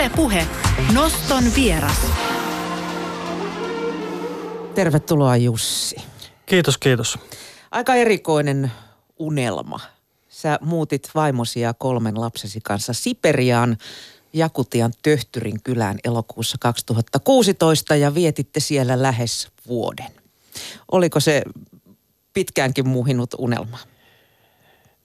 Ylepuhe Noston vieras. Tervetuloa Jussi. Kiitos, kiitos. Aika erikoinen unelma. Sä muutit vaimosi ja kolmen lapsesi kanssa Siperiaan Jakutian Töhtyrin kylään elokuussa 2016 ja vietitte siellä lähes vuoden. Oliko se pitkäänkin muhinut unelma?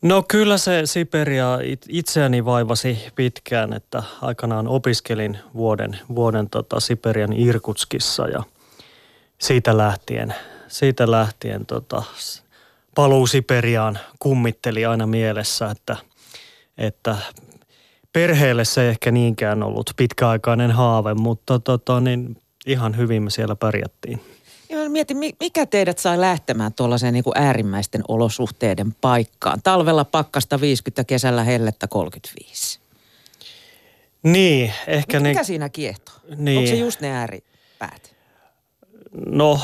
No kyllä se Siperia itseäni vaivasi pitkään, että aikanaan opiskelin vuoden, vuoden tota Siperian Irkutskissa ja siitä lähtien, siitä lähtien tota, paluu Siperiaan kummitteli aina mielessä, että, että perheelle se ei ehkä niinkään ollut pitkäaikainen haave, mutta tota, niin ihan hyvin me siellä pärjättiin. Mietin, mikä teidät sai lähtemään tuollaiseen niin kuin äärimmäisten olosuhteiden paikkaan? Talvella pakkasta 50, kesällä hellettä 35. Niin, ehkä mikä ne... siinä kiehtoo? Niin. Onko se just ne ääripäät? No,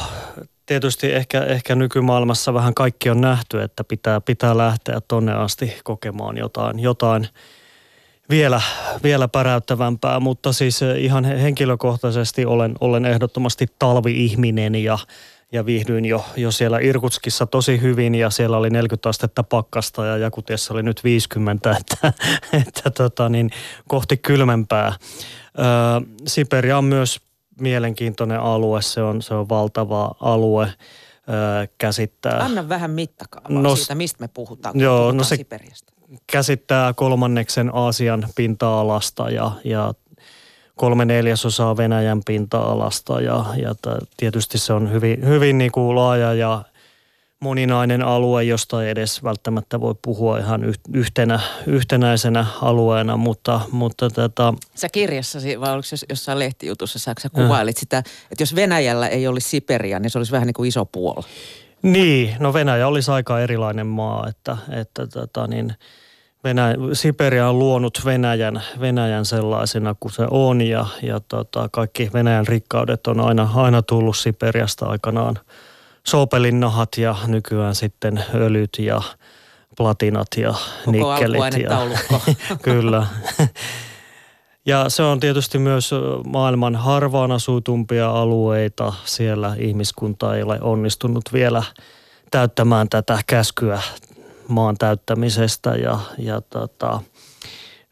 tietysti ehkä, ehkä nykymaailmassa vähän kaikki on nähty, että pitää, pitää lähteä tonne asti kokemaan jotain, jotain vielä, vielä päräyttävämpää, mutta siis eh, ihan henkilökohtaisesti olen, olen ehdottomasti talvi-ihminen ja, ja viihdyin jo, jo siellä Irkutskissa tosi hyvin ja siellä oli 40 astetta pakkasta ja Jakutiessa oli nyt 50, että, että tota niin, kohti kylmempää. Ö, Siberia on myös mielenkiintoinen alue, se on, se on valtava alue käsittää. Anna vähän mittakaavaa no, siitä, mistä me puhutaan, joo, puhutaan no se, Siperiasta käsittää kolmanneksen Aasian pinta-alasta ja, ja kolme neljäsosaa Venäjän pinta-alasta ja, ja tietysti se on hyvin, hyvin niin kuin laaja ja moninainen alue, josta ei edes välttämättä voi puhua ihan yhtenä, yhtenäisenä alueena, mutta, mutta tätä... Sä kirjassasi, vai oliko jossain lehtijutussa, sä, sä kuvailit sitä, että jos Venäjällä ei olisi Siperia, niin se olisi vähän niin kuin iso puoli. Niin, no Venäjä olisi aika erilainen maa, että, että tota niin, Venäjä, Siberia on luonut Venäjän, Venäjän sellaisena kuin se on ja, ja tota, kaikki Venäjän rikkaudet on aina, aina tullut Siperiasta aikanaan. Soopelinahat ja nykyään sitten öljyt ja platinat ja Koko nikkelit. Ja, kyllä. Ja se on tietysti myös maailman harvaan asutumpia alueita. Siellä ihmiskunta ei ole onnistunut vielä täyttämään tätä käskyä maan täyttämisestä ja, ja tota,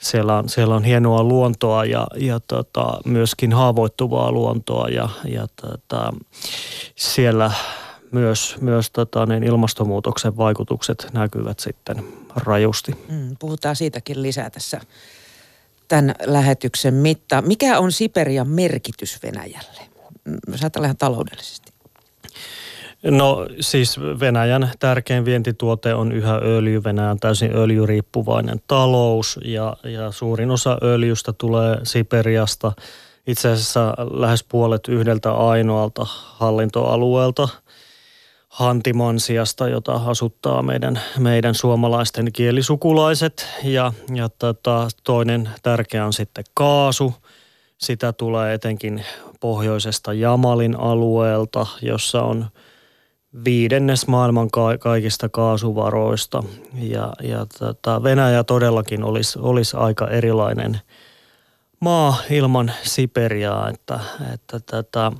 siellä, on, siellä on hienoa luontoa ja, ja tota, myöskin haavoittuvaa luontoa ja, ja tota, siellä myös, myös tota, niin ilmastonmuutoksen vaikutukset näkyvät sitten rajusti. Mm, puhutaan siitäkin lisää tässä tämän lähetyksen mitta. Mikä on Siperian merkitys Venäjälle? Jos ajatellaan taloudellisesti. No siis Venäjän tärkein vientituote on yhä öljy. Venäjä on täysin öljyriippuvainen talous ja, ja suurin osa öljystä tulee Siperiasta. Itse asiassa lähes puolet yhdeltä ainoalta hallintoalueelta – Hantimansiasta, jota asuttaa meidän, meidän suomalaisten kielisukulaiset. Ja, ja tota, toinen tärkeä on sitten kaasu. Sitä tulee etenkin pohjoisesta Jamalin alueelta, jossa on viidennes maailman kaikista kaasuvaroista. Ja, ja tota, Venäjä todellakin olisi, olisi aika erilainen maa ilman Siperiaa, että, että tätä,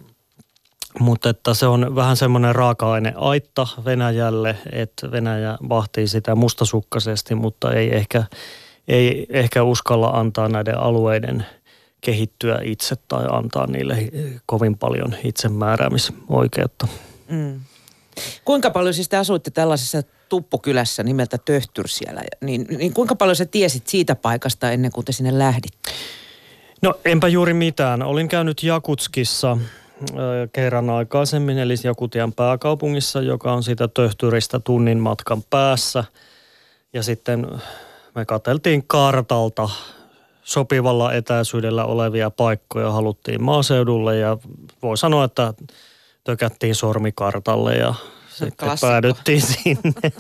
mutta että se on vähän semmoinen raaka-aine aitta Venäjälle, että Venäjä vahtii sitä mustasukkaisesti, mutta ei ehkä, ei ehkä uskalla antaa näiden alueiden kehittyä itse tai antaa niille kovin paljon itsemääräämisoikeutta. Mm. Kuinka paljon siis te asuitte tällaisessa tuppukylässä nimeltä Töhtyr siellä, niin, niin kuinka paljon sä tiesit siitä paikasta ennen kuin te sinne lähditte? No enpä juuri mitään. Olin käynyt Jakutskissa kerran aikaisemmin, eli Jakutian pääkaupungissa, joka on siitä Töhtyristä tunnin matkan päässä. Ja sitten me katseltiin kartalta sopivalla etäisyydellä olevia paikkoja haluttiin maaseudulle ja voi sanoa, että tökättiin sormikartalle ja sitten Klassikko. päädyttiin sinne.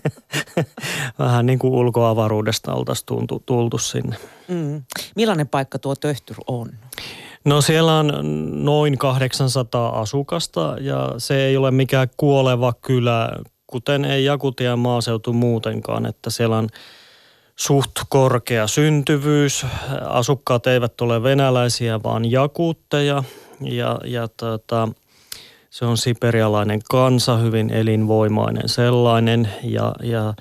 Vähän niin kuin ulkoavaruudesta oltaisiin tultu, tultu sinne. Mm. Millainen paikka tuo Töhtyr on? No siellä on noin 800 asukasta ja se ei ole mikään kuoleva kylä, kuten ei Jakutian maaseutu muutenkaan, että siellä on suht korkea syntyvyys. Asukkaat eivät ole venäläisiä, vaan jakuutteja. Ja, ja tota, se on siperialainen kansa, hyvin elinvoimainen sellainen. Ja, ja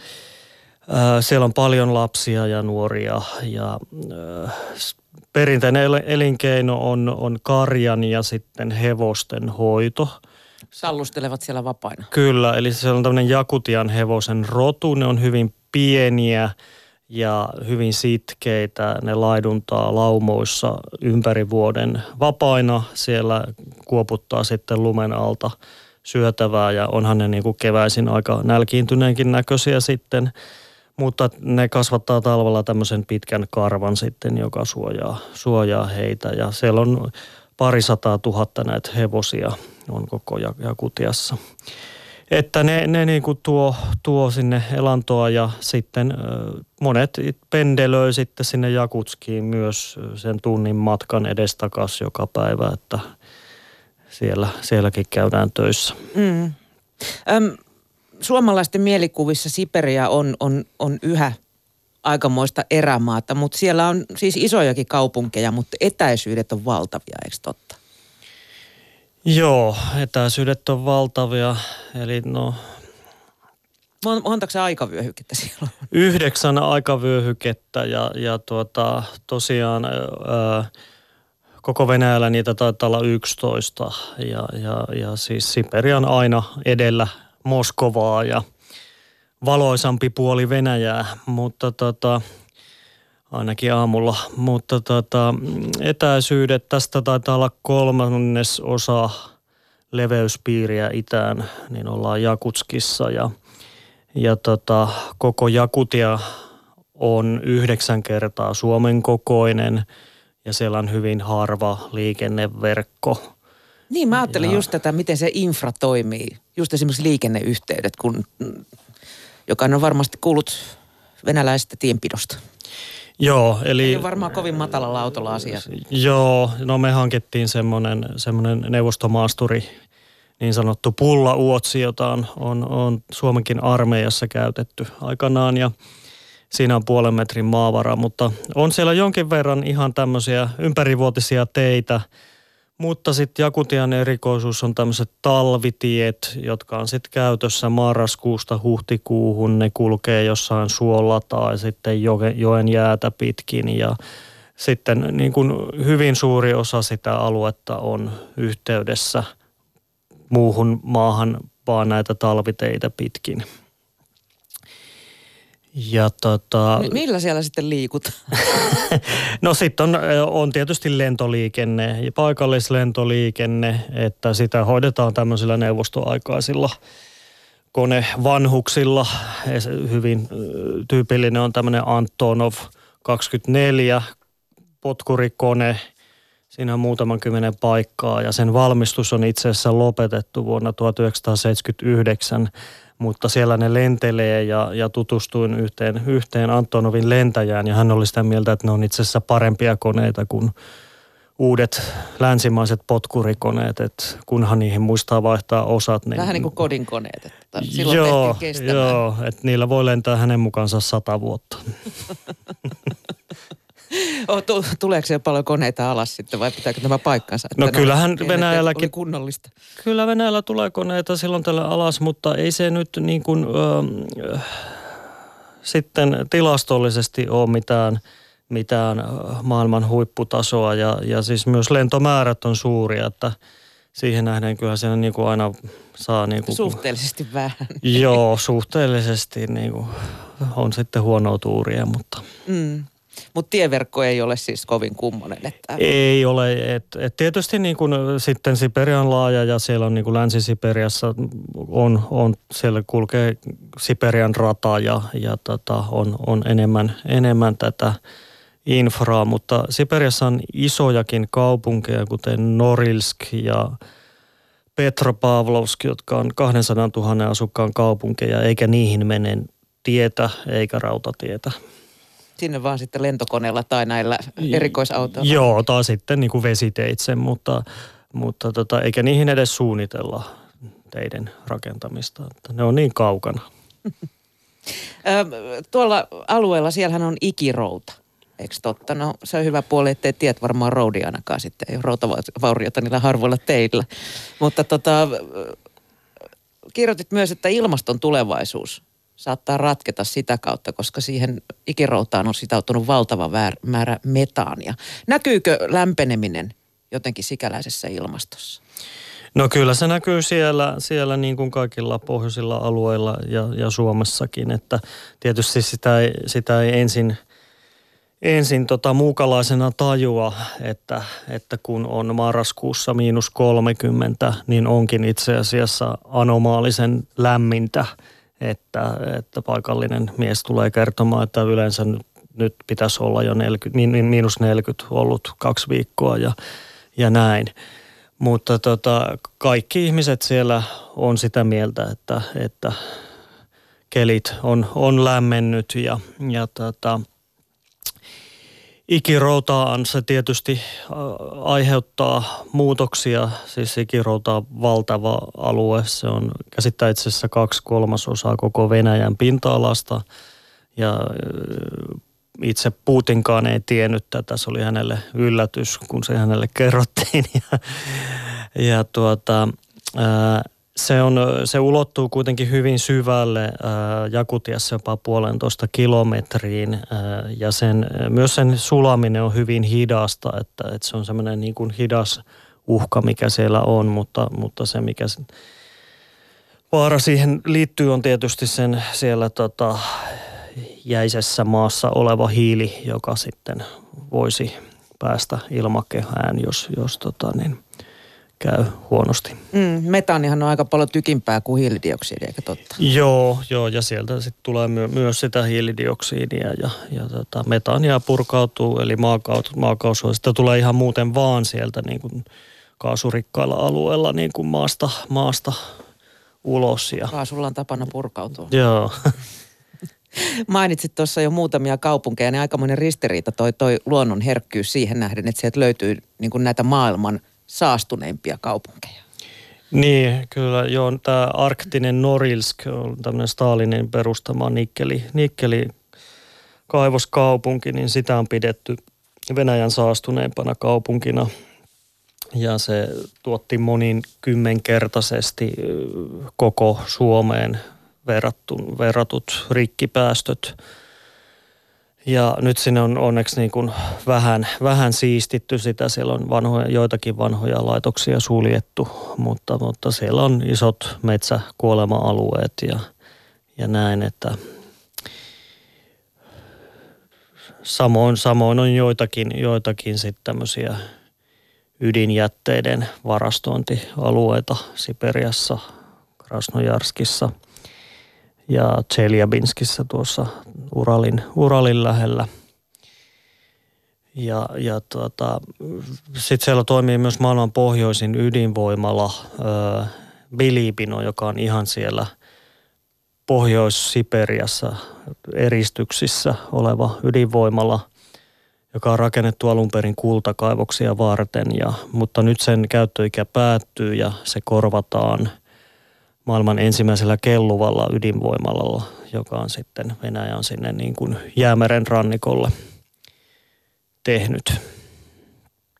ää, siellä on paljon lapsia ja nuoria. Ja ää, perinteinen elinkeino on, on karjan ja sitten hevosten hoito. Sallustelevat siellä vapaina. Kyllä, eli se on tämmöinen jakutian hevosen rotu. Ne on hyvin pieniä ja hyvin sitkeitä. Ne laiduntaa laumoissa ympäri vuoden vapaina. Siellä kuoputtaa sitten lumen alta syötävää ja onhan ne niin kuin keväisin aika nälkiintyneenkin näköisiä sitten. Mutta ne kasvattaa talvella tämmöisen pitkän karvan sitten, joka suojaa, suojaa heitä. Ja siellä on pari sataa tuhatta näitä hevosia on koko Jakutiassa. Että ne, ne niin kuin tuo, tuo sinne elantoa ja sitten monet pendelöi sitten sinne Jakutskiin myös sen tunnin matkan edestakas joka päivä, että siellä, sielläkin käydään töissä. Mm. Öm, suomalaisten mielikuvissa Siperia on, on, on yhä aikamoista erämaata, mutta siellä on siis isojakin kaupunkeja, mutta etäisyydet on valtavia, eikö totta? Joo, etäisyydet on valtavia. Eli no... Montako se aikavyöhykettä siellä on? Yhdeksän aikavyöhykettä ja, ja tuota, tosiaan ää, koko Venäjällä niitä taitaa olla 11. Ja, ja, ja siis Siperian aina edellä Moskovaa ja valoisampi puoli Venäjää, mutta tota, ainakin aamulla. Mutta tota, etäisyydet tästä taitaa olla kolmannes osa leveyspiiriä itään, niin ollaan Jakutskissa ja, ja tota, koko Jakutia on yhdeksän kertaa Suomen kokoinen ja siellä on hyvin harva liikenneverkko. Niin, mä ajattelin ja, just tätä, miten se infra toimii. Just esimerkiksi liikenneyhteydet, kun, joka on varmasti kuullut venäläisestä tienpidosta. Joo, eli... Ei ole varmaan kovin matalalla autolla asia. Joo, no me hankittiin semmoinen, semmoinen neuvostomaasturi, niin sanottu pulla-uotsi, jota on, on, on Suomenkin armeijassa käytetty aikanaan ja siinä on puolen metrin maavara, mutta on siellä jonkin verran ihan tämmöisiä ympärivuotisia teitä – mutta sitten Jakutian erikoisuus on tämmöiset talvitiet, jotka on sitten käytössä marraskuusta huhtikuuhun. Ne kulkee jossain suolla tai sitten joen jäätä pitkin ja sitten niin kuin hyvin suuri osa sitä aluetta on yhteydessä muuhun maahan vaan näitä talviteitä pitkin. Ja tota, Millä siellä sitten liikut? no sitten on, on tietysti lentoliikenne ja paikallislentoliikenne, että sitä hoidetaan tämmöisillä neuvostoaikaisilla konevanhuksilla. Hyvin tyypillinen on tämmöinen Antonov 24 potkurikone. Siinä on muutaman kymmenen paikkaa ja sen valmistus on itse asiassa lopetettu vuonna 1979 mutta siellä ne lentelee ja, ja tutustuin yhteen, yhteen Antonovin lentäjään ja hän oli sitä mieltä, että ne on itse asiassa parempia koneita kuin uudet länsimaiset potkurikoneet, että kunhan niihin muistaa vaihtaa osat. Niin, Vähän niin kuin kodinkoneet, että silloin joo, joo, että niillä voi lentää hänen mukaansa sata vuotta. Tuleeko siellä paljon koneita alas sitten vai pitääkö tämä paikkansa? No kyllähän Venäjälläkin... kunnollista. Kyllä Venäjällä tulee koneita silloin tällä alas, mutta ei se nyt niin kuin, äh, sitten tilastollisesti ole mitään, mitään maailman huipputasoa ja, ja siis myös lentomäärät on suuria, että siihen nähden kyllä se niin kuin aina saa... Niin kuin, suhteellisesti vähän. Joo, suhteellisesti niin kuin, on sitten huonoa tuuria, mutta... Mm. Mutta tieverkko ei ole siis kovin kummonen. Että... Ei ole. Et, et tietysti niin kun sitten Siperia on laaja ja siellä on niin kuin Länsi-Siperiassa on, on, siellä kulkee Siperian rata ja, ja tota, on, on enemmän, enemmän tätä infraa, mutta Siperiassa on isojakin kaupunkeja, kuten Norilsk ja Petropavlovsk, jotka on 200 000 asukkaan kaupunkeja, eikä niihin mene tietä eikä rautatietä sinne vaan sitten lentokoneella tai näillä erikoisautoilla? Joo, tai sitten niin kuin vesiteitse, mutta, mutta tota, eikä niihin edes suunnitella teiden rakentamista. Että ne on niin kaukana. tuolla alueella, siellähän on ikirouta. Eikö totta? No se on hyvä puoli, ettei tiedät varmaan roudi ainakaan sitten. Ei ole routavauriota niillä harvoilla teillä. Mutta tota, kirjoitit myös, että ilmaston tulevaisuus saattaa ratketa sitä kautta, koska siihen ikiroutaan on sitoutunut valtava määrä metaania. Näkyykö lämpeneminen jotenkin sikäläisessä ilmastossa? No kyllä se näkyy siellä, siellä niin kuin kaikilla pohjoisilla alueilla ja, ja Suomessakin, että tietysti sitä ei, sitä ei ensin, ensin tota muukalaisena tajua, että, että kun on marraskuussa miinus 30, niin onkin itse asiassa anomaalisen lämmintä, että, että paikallinen mies tulee kertomaan, että yleensä nyt pitäisi olla jo 40, miinus 40 ollut kaksi viikkoa ja, ja näin. Mutta tota, kaikki ihmiset siellä on sitä mieltä, että, että kelit on, on lämmennyt ja, ja tota, ikiroutaan se tietysti aiheuttaa muutoksia. Siis ikirouta on valtava alue. Se on käsittää itse asiassa kaksi kolmasosaa koko Venäjän pinta-alasta. Ja itse Putinkaan ei tiennyt tätä. Se oli hänelle yllätys, kun se hänelle kerrottiin. Ja, ja tuota, se, on, se ulottuu kuitenkin hyvin syvälle Jakutiassa jopa puolentoista kilometriin ja sen, myös sen sulaminen on hyvin hidasta, että, että se on semmoinen niin kuin hidas uhka, mikä siellä on, mutta, mutta se mikä vaara siihen liittyy on tietysti sen siellä tota, jäisessä maassa oleva hiili, joka sitten voisi päästä ilmakehään, jos, jos tota, niin, käy huonosti. Mm, metaanihan on aika paljon tykimpää kuin hiilidioksidi, eikö totta? Joo, joo ja sieltä sitten tulee my- myös sitä hiilidioksidia ja, ja tota, metaania purkautuu, eli maakaus, maakausua. Sitä tulee ihan muuten vaan sieltä niin kuin kaasurikkailla alueilla niin kuin maasta, maasta ulos. Ja... Kaasulla on tapana purkautua. Joo. Mainitsit tuossa jo muutamia kaupunkeja, niin aikamoinen ristiriita toi, toi luonnon herkkyys siihen nähden, että sieltä löytyy niin kuin näitä maailman saastuneimpia kaupunkeja. Niin, kyllä joo. Tämä arktinen Norilsk on tämmöinen Stalinin perustama nikkeli, nikkeli kaivoskaupunki, niin sitä on pidetty Venäjän saastuneimpana kaupunkina. Ja se tuotti monin kymmenkertaisesti koko Suomeen verrattu, verratut rikkipäästöt. Ja nyt sinne on onneksi niin kuin vähän, vähän siistitty sitä. Siellä on vanhoja, joitakin vanhoja laitoksia suljettu, mutta, mutta siellä on isot metsäkuolema-alueet ja, ja näin, että samoin, samoin on joitakin, joitakin sitten tämmöisiä ydinjätteiden varastointialueita Siperiassa, Krasnojarskissa – ja Chelyabinskissä tuossa Uralin, Uralin lähellä. Ja, ja tuota, sitten siellä toimii myös maailman pohjoisin ydinvoimala ö, Bilibino, joka on ihan siellä Pohjois-Siperiassa eristyksissä oleva ydinvoimala, joka on rakennettu alun perin kultakaivoksia varten. Ja, mutta nyt sen käyttöikä päättyy ja se korvataan – maailman ensimmäisellä kelluvalla ydinvoimalalla, joka on sitten Venäjä on sinne niin kuin jäämeren rannikolle tehnyt.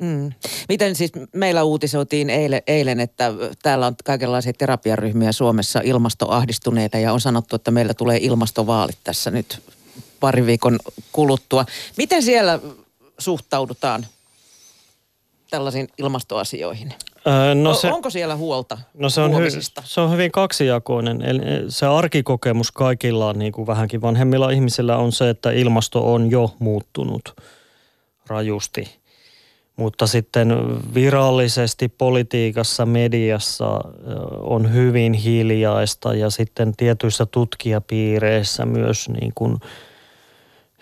Mm. Miten siis meillä uutisoitiin eilen, eilen, että täällä on kaikenlaisia terapiaryhmiä Suomessa ilmastoahdistuneita ja on sanottu, että meillä tulee ilmastovaalit tässä nyt pari viikon kuluttua. Miten siellä suhtaudutaan tällaisiin ilmastoasioihin? No se, Onko siellä huolta no se on, hy, se on hyvin kaksijakoinen. Eli se arkikokemus kaikilla niin kuin vähänkin vanhemmilla ihmisillä on se, että ilmasto on jo muuttunut rajusti. Mutta sitten virallisesti politiikassa, mediassa on hyvin hiljaista ja sitten tietyissä tutkijapiireissä myös niin kuin –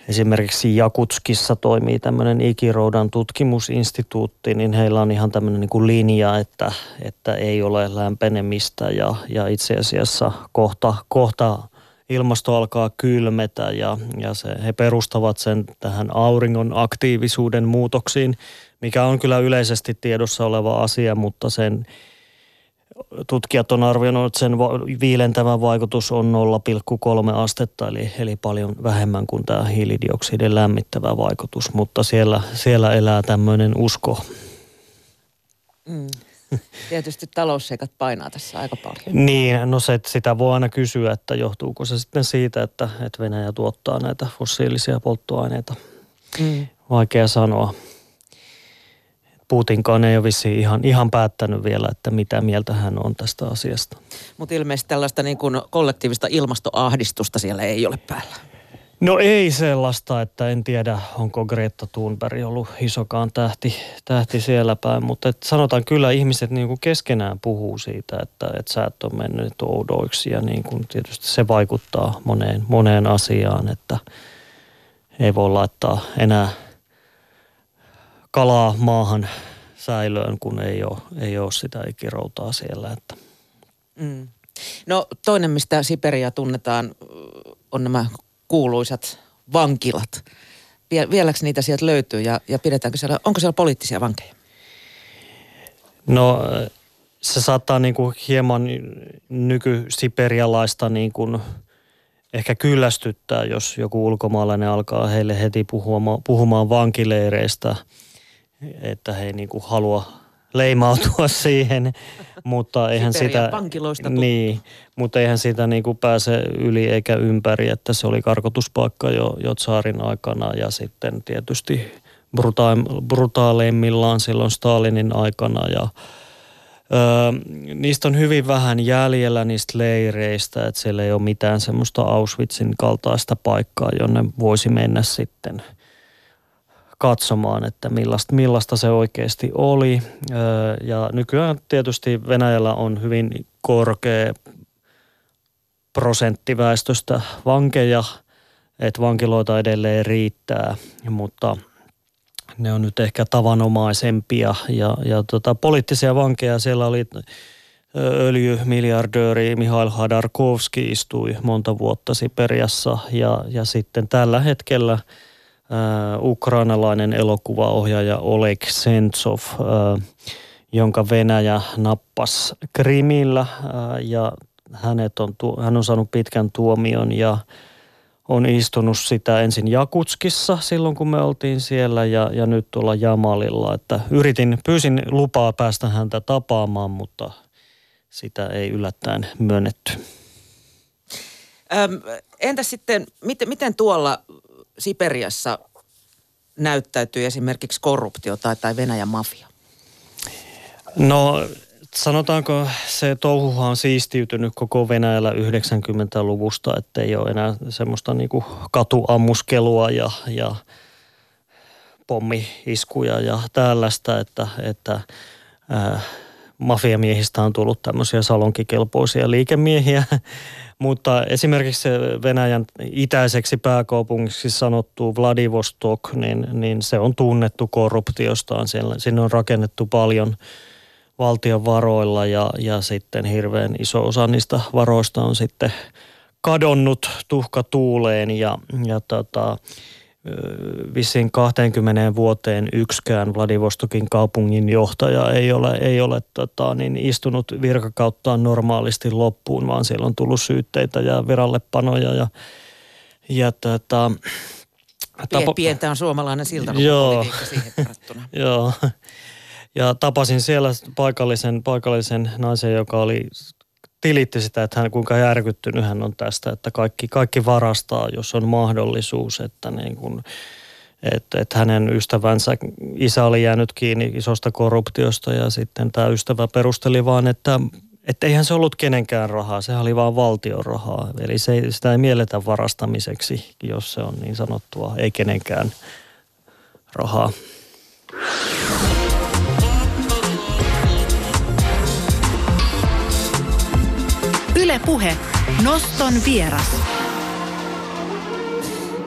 esimerkiksi Jakutskissa toimii tämmöinen ikiroudan tutkimusinstituutti, niin heillä on ihan tämmöinen niin kuin linja, että, että ei ole lämpenemistä ja, ja itse asiassa kohta, kohta ilmasto alkaa kylmetä ja, ja se, he perustavat sen tähän auringon aktiivisuuden muutoksiin, mikä on kyllä yleisesti tiedossa oleva asia, mutta sen tutkijat on arvioinut, että sen viilentävä vaikutus on 0,3 astetta, eli, eli paljon vähemmän kuin tämä hiilidioksidin lämmittävä vaikutus, mutta siellä, siellä elää tämmöinen usko. Mm. Tietysti talousseikat painaa tässä aika paljon. Niin, no se, sitä voi aina kysyä, että johtuuko se sitten siitä, että, että Venäjä tuottaa näitä fossiilisia polttoaineita. Mm. Vaikea sanoa. Putinkaan ei ole vissiin ihan, ihan päättänyt vielä, että mitä mieltä hän on tästä asiasta. Mutta ilmeisesti tällaista niin kuin kollektiivista ilmastoahdistusta siellä ei ole päällä. No ei sellaista, että en tiedä, onko Greta Thunberg ollut isokaan tähti, tähti siellä päin, mutta et sanotaan kyllä ihmiset niin kuin keskenään puhuu siitä, että, että säät on mennyt oudoiksi ja niin kuin tietysti se vaikuttaa moneen, moneen asiaan, että ei voi laittaa enää kalaa maahan säilöön, kun ei ole, ei ole sitä ikiroutaa siellä. Että. Mm. No toinen, mistä Siperia tunnetaan, on nämä kuuluisat vankilat. Vieläkö niitä sieltä löytyy ja, ja pidetäänkö siellä, onko siellä poliittisia vankeja? No se saattaa niin kuin hieman nykysiperialaista niin kuin ehkä kyllästyttää, jos joku ulkomaalainen alkaa heille heti puhumaan, puhumaan vankileireistä, että he ei niin kuin halua leimautua siihen, mutta eihän sitä, niin, mutta eihän sitä niin kuin pääse yli eikä ympäri, että se oli karkotuspaikka jo, jo Tsaarin aikana ja sitten tietysti bruta- brutaaleimmillaan silloin Stalinin aikana ja Öö, niistä on hyvin vähän jäljellä niistä leireistä, että siellä ei ole mitään semmoista Auschwitzin kaltaista paikkaa, jonne voisi mennä sitten – katsomaan, että millaista, millaista se oikeasti oli. Ja nykyään tietysti Venäjällä on hyvin korkea prosentti väestöstä vankeja, että vankiloita edelleen riittää, mutta ne on nyt ehkä tavanomaisempia. Ja, ja tota, poliittisia vankeja siellä oli öljymiljardööri Mihail Hadarkovski istui monta vuotta Siperiassa ja, ja sitten tällä hetkellä – ukrainalainen elokuvaohjaaja Oleg Sentsov, äh, jonka Venäjä nappasi Krimillä äh, ja hänet on, hän on saanut pitkän tuomion ja on istunut sitä ensin Jakutskissa silloin, kun me oltiin siellä ja, ja nyt tuolla Jamalilla. Että yritin, pyysin lupaa päästä häntä tapaamaan, mutta sitä ei yllättäen myönnetty. Öm, entä sitten, miten, miten tuolla Siperiassa näyttäytyy esimerkiksi korruptio tai, tai Venäjän mafia? No sanotaanko se touhuhan on siistiytynyt koko Venäjällä 90-luvusta, että ei ole enää semmoista niinku katuammuskelua ja, ja pommiiskuja ja tällaista, että, että äh, mafiamiehistä on tullut tämmöisiä salonkikelpoisia liikemiehiä, mutta esimerkiksi Venäjän itäiseksi pääkaupungiksi sanottu Vladivostok, niin, niin se on tunnettu korruptiostaan. Siellä, sinne on rakennettu paljon valtion varoilla ja, ja sitten hirveän iso osa niistä varoista on sitten kadonnut tuhkatuuleen ja, ja tota, vissiin 20 vuoteen yksikään Vladivostokin kaupungin johtaja ei ole, ei ole tota, niin istunut virkakauttaan normaalisti loppuun, vaan siellä on tullut syytteitä ja virallepanoja ja, ja tota, tapa, Pientä on suomalainen silta joo, siihen joo. Ja tapasin siellä paikallisen, paikallisen naisen, joka oli tilitti sitä, että hän kuinka järkyttynyt hän on tästä, että kaikki, kaikki varastaa, jos on mahdollisuus, että niin kuin, että, että hänen ystävänsä isä oli jäänyt kiinni isosta korruptiosta ja sitten tämä ystävä perusteli vaan, että että eihän se ollut kenenkään rahaa, se oli vaan valtion rahaa. Eli se, sitä ei mielletä varastamiseksi, jos se on niin sanottua, ei kenenkään rahaa. Puhe. Noston vieras.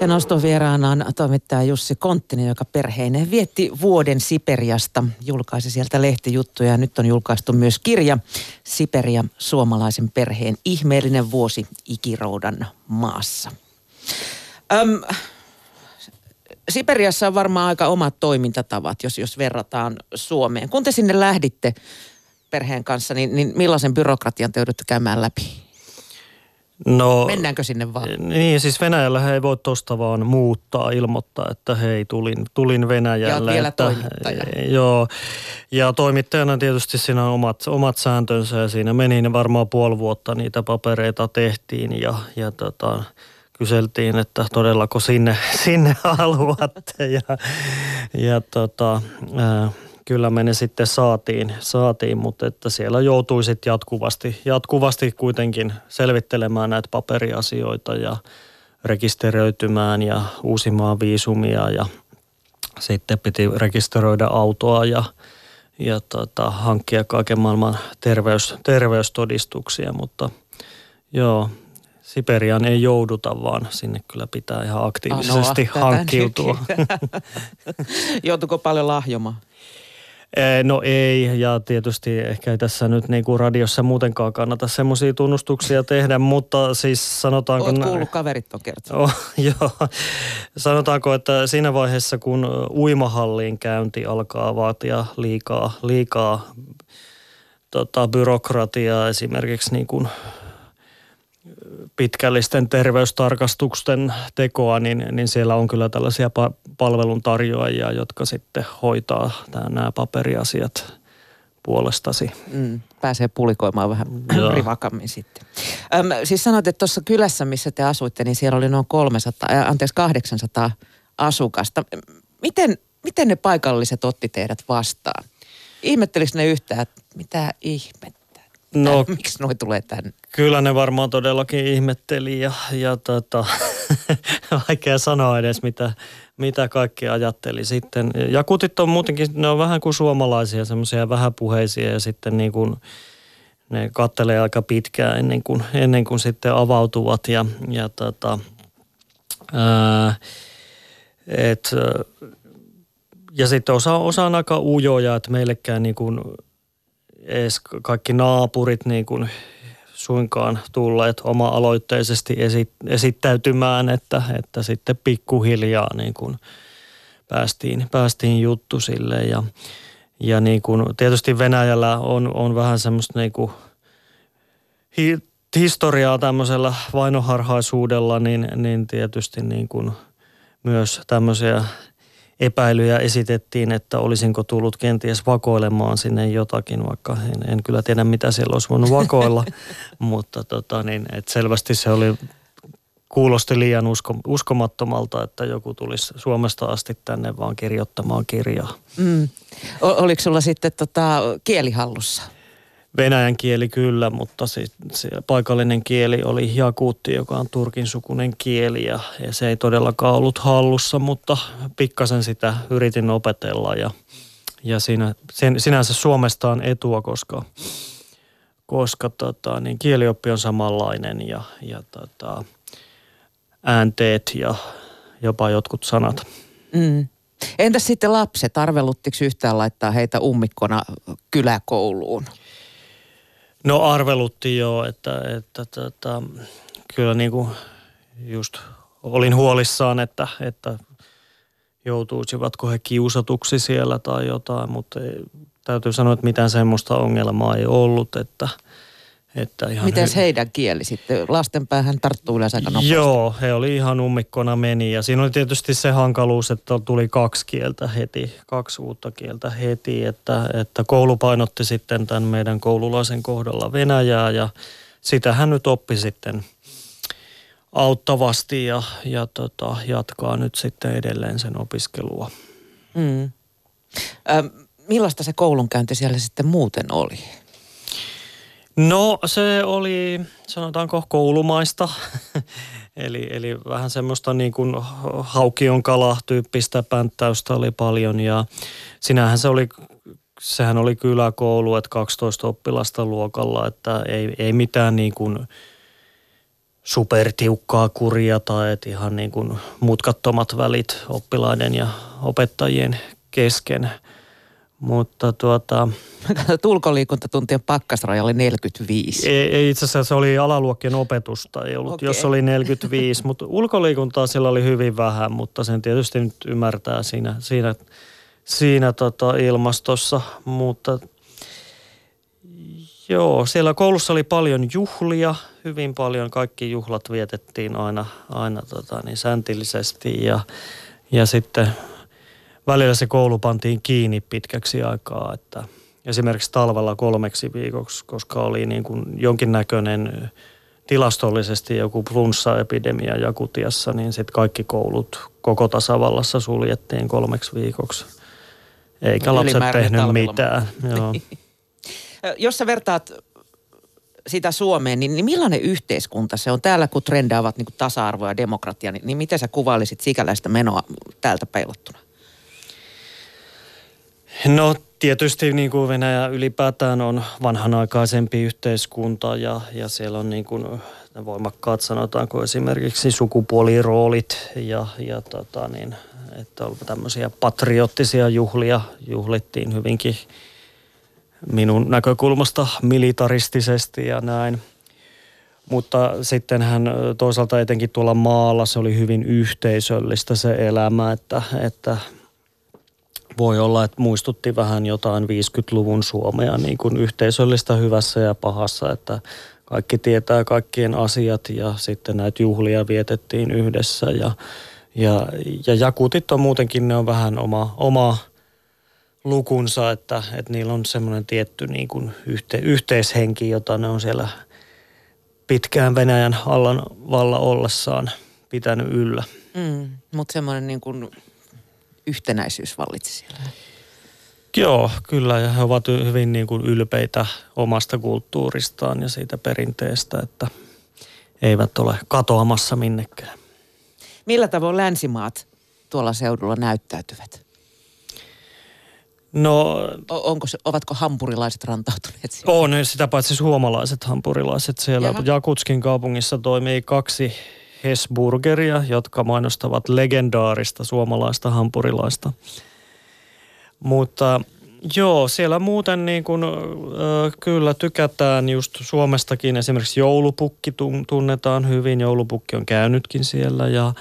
Ja noston vieraana on toimittaja Jussi Konttinen, joka perheineen vietti vuoden Siperiasta. Julkaisi sieltä lehtijuttuja ja nyt on julkaistu myös kirja Siperia suomalaisen perheen ihmeellinen vuosi ikiroudan maassa. Öm, Siperiassa on varmaan aika omat toimintatavat, jos, jos verrataan Suomeen. Kun te sinne lähditte, perheen kanssa, niin, niin millaisen byrokratian te joudutte käymään läpi? No, Mennäänkö sinne vaan? Niin, siis Venäjällä he ei voi tuosta vaan muuttaa, ilmoittaa, että hei, tulin, tulin Venäjälle. Ja vielä että, toimittaja. Joo, ja toimittajana tietysti siinä on omat, omat sääntönsä ja siinä meni ne varmaan puoli vuotta niitä papereita tehtiin ja, ja tota, kyseltiin, että todellako sinne, sinne haluatte ja, ja tota, ää, kyllä me ne sitten saatiin, saatiin mutta että siellä joutui sitten jatkuvasti, jatkuvasti kuitenkin selvittelemään näitä paperiasioita ja rekisteröitymään ja uusimaan viisumia ja sitten piti rekisteröidä autoa ja, ja tota, hankkia kaiken maailman terveys, terveystodistuksia, mutta joo, Siperiaan ei jouduta, vaan sinne kyllä pitää ihan aktiivisesti Anoa hankkiutua. Joutuiko paljon lahjomaan? Eh, No ei, ja tietysti ehkä ei tässä nyt niin kuin radiossa muutenkaan kannata semmoisia tunnustuksia tehdä, mutta siis sanotaanko... Oot nä- kuullut, kaverit on kertonut. Oh, joo. Sanotaanko, että siinä vaiheessa, kun uimahalliin käynti alkaa vaatia liikaa, liikaa tota, byrokratiaa esimerkiksi niin kuin pitkällisten terveystarkastusten tekoa, niin, niin siellä on kyllä tällaisia pa- palveluntarjoajia, jotka sitten hoitaa tää, nämä paperiasiat puolestasi. Mm, pääsee pulikoimaan vähän Joo. rivakammin sitten. Öm, siis sanoit, että tuossa kylässä, missä te asuitte, niin siellä oli noin 300, äh, anteeksi 800 asukasta. Miten, miten ne paikalliset otti teidät vastaan? Ihmettelikö ne yhtään, että mitä ihmettä? No Miksi noi tulee tänne? Kyllä ne varmaan todellakin ihmetteli ja, ja tota, vaikea sanoa edes mitä, mitä kaikki ajatteli sitten. Jakutit on muutenkin, ne on vähän kuin suomalaisia, semmoisia vähäpuheisia ja sitten niin kuin ne kattelee aika pitkään ennen kuin, ennen kuin sitten avautuvat ja, ja tota, ää, et, ja sitten osa, osa on aika ujoja, että meillekään niin kuin edes kaikki naapurit niin kuin suinkaan tulleet oma-aloitteisesti esi- esittäytymään, että, että sitten pikkuhiljaa niin kuin päästiin, päästiin juttu sille. Ja, ja niin kuin, tietysti Venäjällä on, on vähän semmoista niin kuin hi, historiaa tämmöisellä vainoharhaisuudella, niin, niin tietysti niin kuin myös tämmöisiä epäilyjä esitettiin, että olisinko tullut kenties vakoilemaan sinne jotakin, vaikka en, en kyllä tiedä mitä siellä olisi voinut vakoilla, mutta tota, niin, et selvästi se oli, kuulosti liian usko, uskomattomalta, että joku tulisi Suomesta asti tänne vaan kirjoittamaan kirjaa. Mm. Oliko sulla sitten tota, kielihallussa? Venäjän kieli kyllä, mutta se, paikallinen kieli oli jakuutti, joka on turkin sukunen kieli ja, ja se ei todellakaan ollut hallussa, mutta pikkasen sitä yritin opetella ja, ja siinä, sen, sinänsä Suomesta on etua, koska, koska tota, niin kielioppi on samanlainen ja, ja tota, äänteet ja jopa jotkut sanat. Mm. Entäs sitten lapset? Arveluttiko yhtään laittaa heitä ummikkona kyläkouluun? No arvelutti jo, että, että tota, kyllä niin kuin just olin huolissaan, että, että joutuisivatko he kiusatuksi siellä tai jotain, mutta ei, täytyy sanoa, että mitään semmoista ongelmaa ei ollut, että, että ihan Miten hy- heidän kieli sitten? Lasten päähän tarttuu yleensä aika nopeasti. Joo, he oli ihan ummikkona meni ja siinä oli tietysti se hankaluus, että tuli kaksi kieltä heti, kaksi uutta kieltä heti, että, että koulu painotti sitten tämän meidän koululaisen kohdalla Venäjää ja sitä hän nyt oppi sitten auttavasti ja, ja tota, jatkaa nyt sitten edelleen sen opiskelua. Mm. Ö, millaista se koulunkäynti siellä sitten muuten oli? No se oli, sanotaanko koulumaista, eli, eli vähän semmoista niin kuin haukion kala-tyyppistä pänttäystä oli paljon ja sinähän se oli, sehän oli kyläkoulu, että 12 oppilasta luokalla, että ei, ei mitään niin kuin supertiukkaa kuria tai että ihan niin kuin mutkattomat välit oppilaiden ja opettajien kesken. Mutta tuota, Ulkoliikuntatuntien pakkasraja oli 45. Ei, ei itse asiassa se oli alaluokkien opetusta, ei ollut, Okei. jos oli 45, mutta ulkoliikuntaa sillä oli hyvin vähän, mutta sen tietysti nyt ymmärtää siinä, siinä, siinä tota ilmastossa, mutta Joo, siellä koulussa oli paljon juhlia, hyvin paljon. Kaikki juhlat vietettiin aina, aina tota, niin säntillisesti ja, ja sitten välillä se koulu pantiin kiinni pitkäksi aikaa, että esimerkiksi talvella kolmeksi viikoksi, koska oli niin kuin jonkinnäköinen tilastollisesti joku flunssa-epidemia Jakutiassa, niin sitten kaikki koulut koko tasavallassa suljettiin kolmeksi viikoksi. Eikä lapset tehnyt mitään. Joo. Jos sä vertaat sitä Suomeen, niin, niin millainen yhteiskunta se on? Täällä kun trendaavat niin tasa-arvo ja demokratia, niin, niin miten sä kuvailisit sikäläistä menoa täältä peilottuna? No tietysti niin kuin Venäjä ylipäätään on vanhanaikaisempi yhteiskunta ja, ja siellä on niin kuin voimakkaat sanotaanko esimerkiksi sukupuoliroolit ja, ja tota niin, että tämmöisiä patriottisia juhlia juhlittiin hyvinkin minun näkökulmasta militaristisesti ja näin. Mutta sitten hän toisaalta etenkin tuolla maalla se oli hyvin yhteisöllistä se elämä, että, että voi olla, että muistutti vähän jotain 50-luvun Suomea niin kuin yhteisöllistä hyvässä ja pahassa, että kaikki tietää kaikkien asiat ja sitten näitä juhlia vietettiin yhdessä ja, ja, ja jakutit on muutenkin, ne on vähän oma, oma lukunsa, että, että niillä on semmoinen tietty niin kuin yhte, yhteishenki, jota ne on siellä pitkään Venäjän allan valla ollessaan pitänyt yllä. Mm, mutta semmoinen niin kuin yhtenäisyys vallitsi siellä. Joo, kyllä. Ja he ovat hyvin niin kuin ylpeitä omasta kulttuuristaan ja siitä perinteestä, että eivät ole katoamassa minnekään. Millä tavoin länsimaat tuolla seudulla näyttäytyvät? No, Onko se, ovatko hampurilaiset rantautuneet siellä? On, sitä paitsi suomalaiset hampurilaiset. Siellä Jaha. Jakutskin kaupungissa toimii kaksi Hesburgeria, jotka mainostavat legendaarista suomalaista hampurilaista. Mutta joo, siellä muuten niin kuin, äh, kyllä tykätään just Suomestakin. Esimerkiksi joulupukki tunnetaan hyvin. Joulupukki on käynytkin siellä ja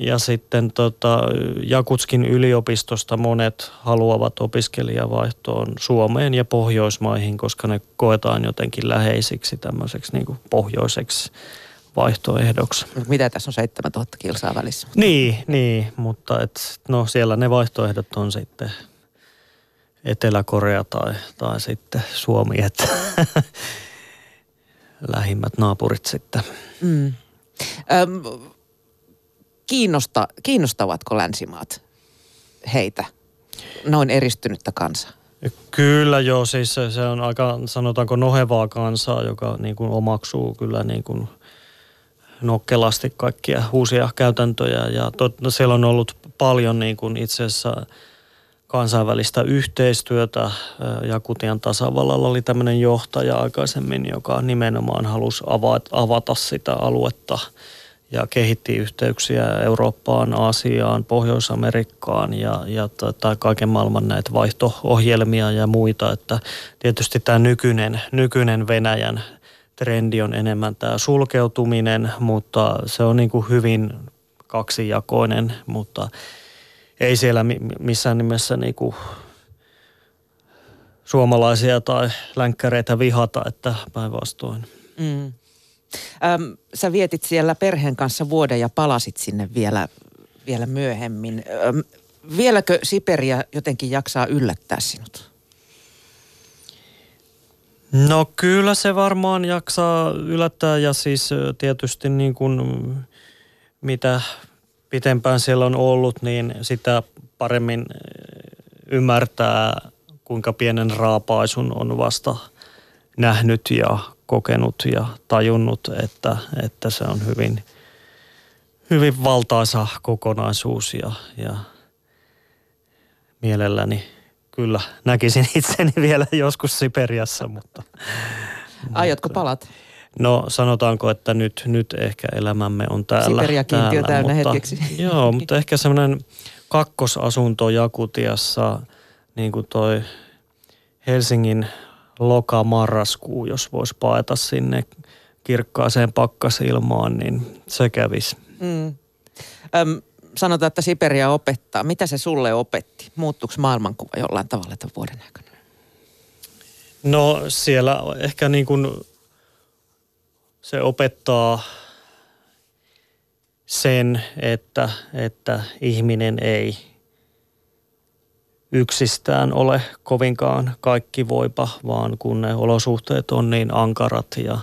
ja sitten tota, Jakutskin yliopistosta monet haluavat opiskelijavaihtoon Suomeen ja Pohjoismaihin, koska ne koetaan jotenkin läheisiksi tämmöiseksi niin pohjoiseksi vaihtoehdoksi. Mitä tässä on 7000 kilsaa välissä? Niin, niin mutta et, no siellä ne vaihtoehdot on sitten Etelä-Korea tai, tai sitten Suomi, että lähimmät naapurit sitten. Mm. Öm, kiinnosta, kiinnostavatko länsimaat heitä, noin eristynyttä kansaa? Kyllä joo, siis se, on aika sanotaanko nohevaa kansaa, joka niin kuin omaksuu kyllä niin kuin nokkelasti kaikkia uusia käytäntöjä ja tot, no siellä on ollut paljon niin kuin itse asiassa kansainvälistä yhteistyötä. Jakutian tasavallalla oli tämmöinen johtaja aikaisemmin, joka nimenomaan halusi avata, avata sitä aluetta ja kehitti yhteyksiä Eurooppaan, Aasiaan, Pohjois-Amerikkaan ja, ja tota, kaiken maailman näitä vaihto-ohjelmia ja muita. Että tietysti tämä nykyinen, nykyinen Venäjän trendi on enemmän tämä sulkeutuminen, mutta se on niin kuin hyvin kaksijakoinen, mutta ei siellä missään nimessä niin kuin suomalaisia tai länkkäreitä vihata, että päinvastoin. Mm. Öm, sä vietit siellä perheen kanssa vuoden ja palasit sinne vielä, vielä myöhemmin. Öm, vieläkö Siperia jotenkin jaksaa yllättää sinut? No kyllä se varmaan jaksaa yllättää ja siis tietysti niin kuin mitä pitempään siellä on ollut, niin sitä paremmin ymmärtää, kuinka pienen raapaisun on vasta nähnyt ja kokenut ja tajunnut, että, että se on hyvin, hyvin valtaisa kokonaisuus ja, ja mielelläni kyllä näkisin itseni vielä joskus Siperiassa, mutta... Aiotko palat? No sanotaanko, että nyt, nyt ehkä elämämme on täällä. Siperia kiintiö täynnä mutta, hetkeksi. Joo, mutta ehkä semmoinen kakkosasunto Jakutiassa, niin kuin toi Helsingin loka-marraskuu, jos voisi paeta sinne kirkkaaseen pakkasilmaan, niin se kävisi. Mm. Öm, sanotaan, että Siperia opettaa. Mitä se sulle opetti? Muuttuuko maailmankuva jollain tavalla tämän vuoden aikana? No siellä ehkä niin kuin se opettaa sen, että, että ihminen ei yksistään ole kovinkaan kaikki voipa, vaan kun ne olosuhteet on niin ankarat ja,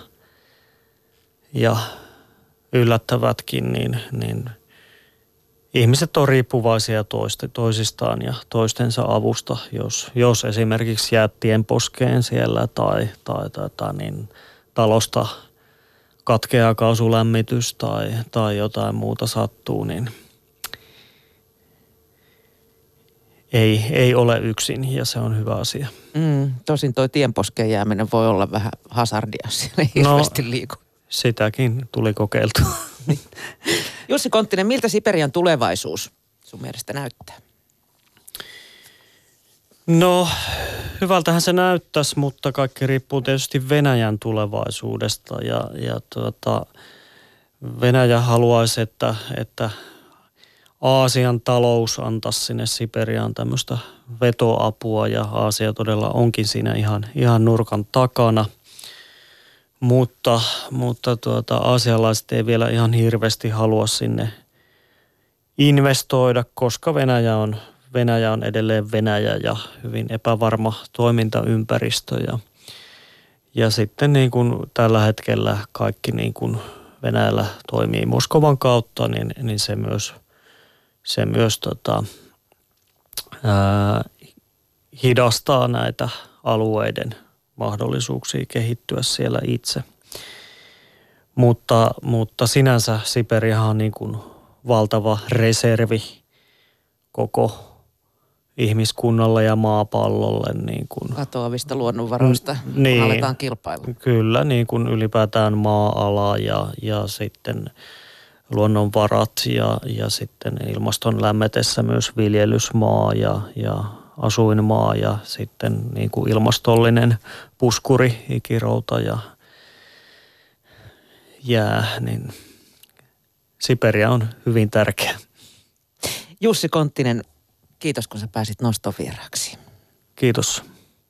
ja yllättävätkin, niin, niin ihmiset on riippuvaisia toiste, toisistaan ja toistensa avusta. Jos, jos esimerkiksi jäät poskeen siellä tai, tai, tai, tai niin talosta katkeaa kaasulämmitys tai, tai jotain muuta sattuu, niin ei, ei ole yksin ja se on hyvä asia. Mm, tosin toi tienposkeen jääminen voi olla vähän hazardia, siellä ei no, hirveästi liiku. Sitäkin tuli kokeiltu. Niin. Jussi Konttinen, miltä Siperian tulevaisuus sun mielestä näyttää? No, hyvältähän se näyttäisi, mutta kaikki riippuu tietysti Venäjän tulevaisuudesta. Ja, ja tuota, Venäjä haluaisi, että, että Aasian talous antaisi sinne Siperiaan tämmöistä vetoapua ja Aasia todella onkin siinä ihan, ihan nurkan takana. Mutta, mutta tuota, aasialaiset ei vielä ihan hirveästi halua sinne investoida, koska Venäjä on Venäjä on edelleen Venäjä ja hyvin epävarma toimintaympäristö. Ja, ja sitten niin kuin tällä hetkellä kaikki niin kuin Venäjällä toimii Moskovan kautta, niin, niin se myös, se myös tota, ää, hidastaa näitä alueiden mahdollisuuksia kehittyä siellä itse. Mutta, mutta sinänsä Siperiahan on niin kuin valtava reservi koko ihmiskunnalle ja maapallolle. Niin kuin, Katoavista luonnonvaroista, mm, niin, aletaan kilpailla. Kyllä, niin kuin ylipäätään maa-ala ja, ja sitten luonnonvarat ja, ja sitten ilmaston lämmetessä myös viljelysmaa ja, ja asuinmaa ja sitten niin kuin ilmastollinen puskuri, ikirouta ja jää, niin Siperia on hyvin tärkeä. Jussi Konttinen, Kiitos kun sä pääsit nostovieraaksi. Kiitos.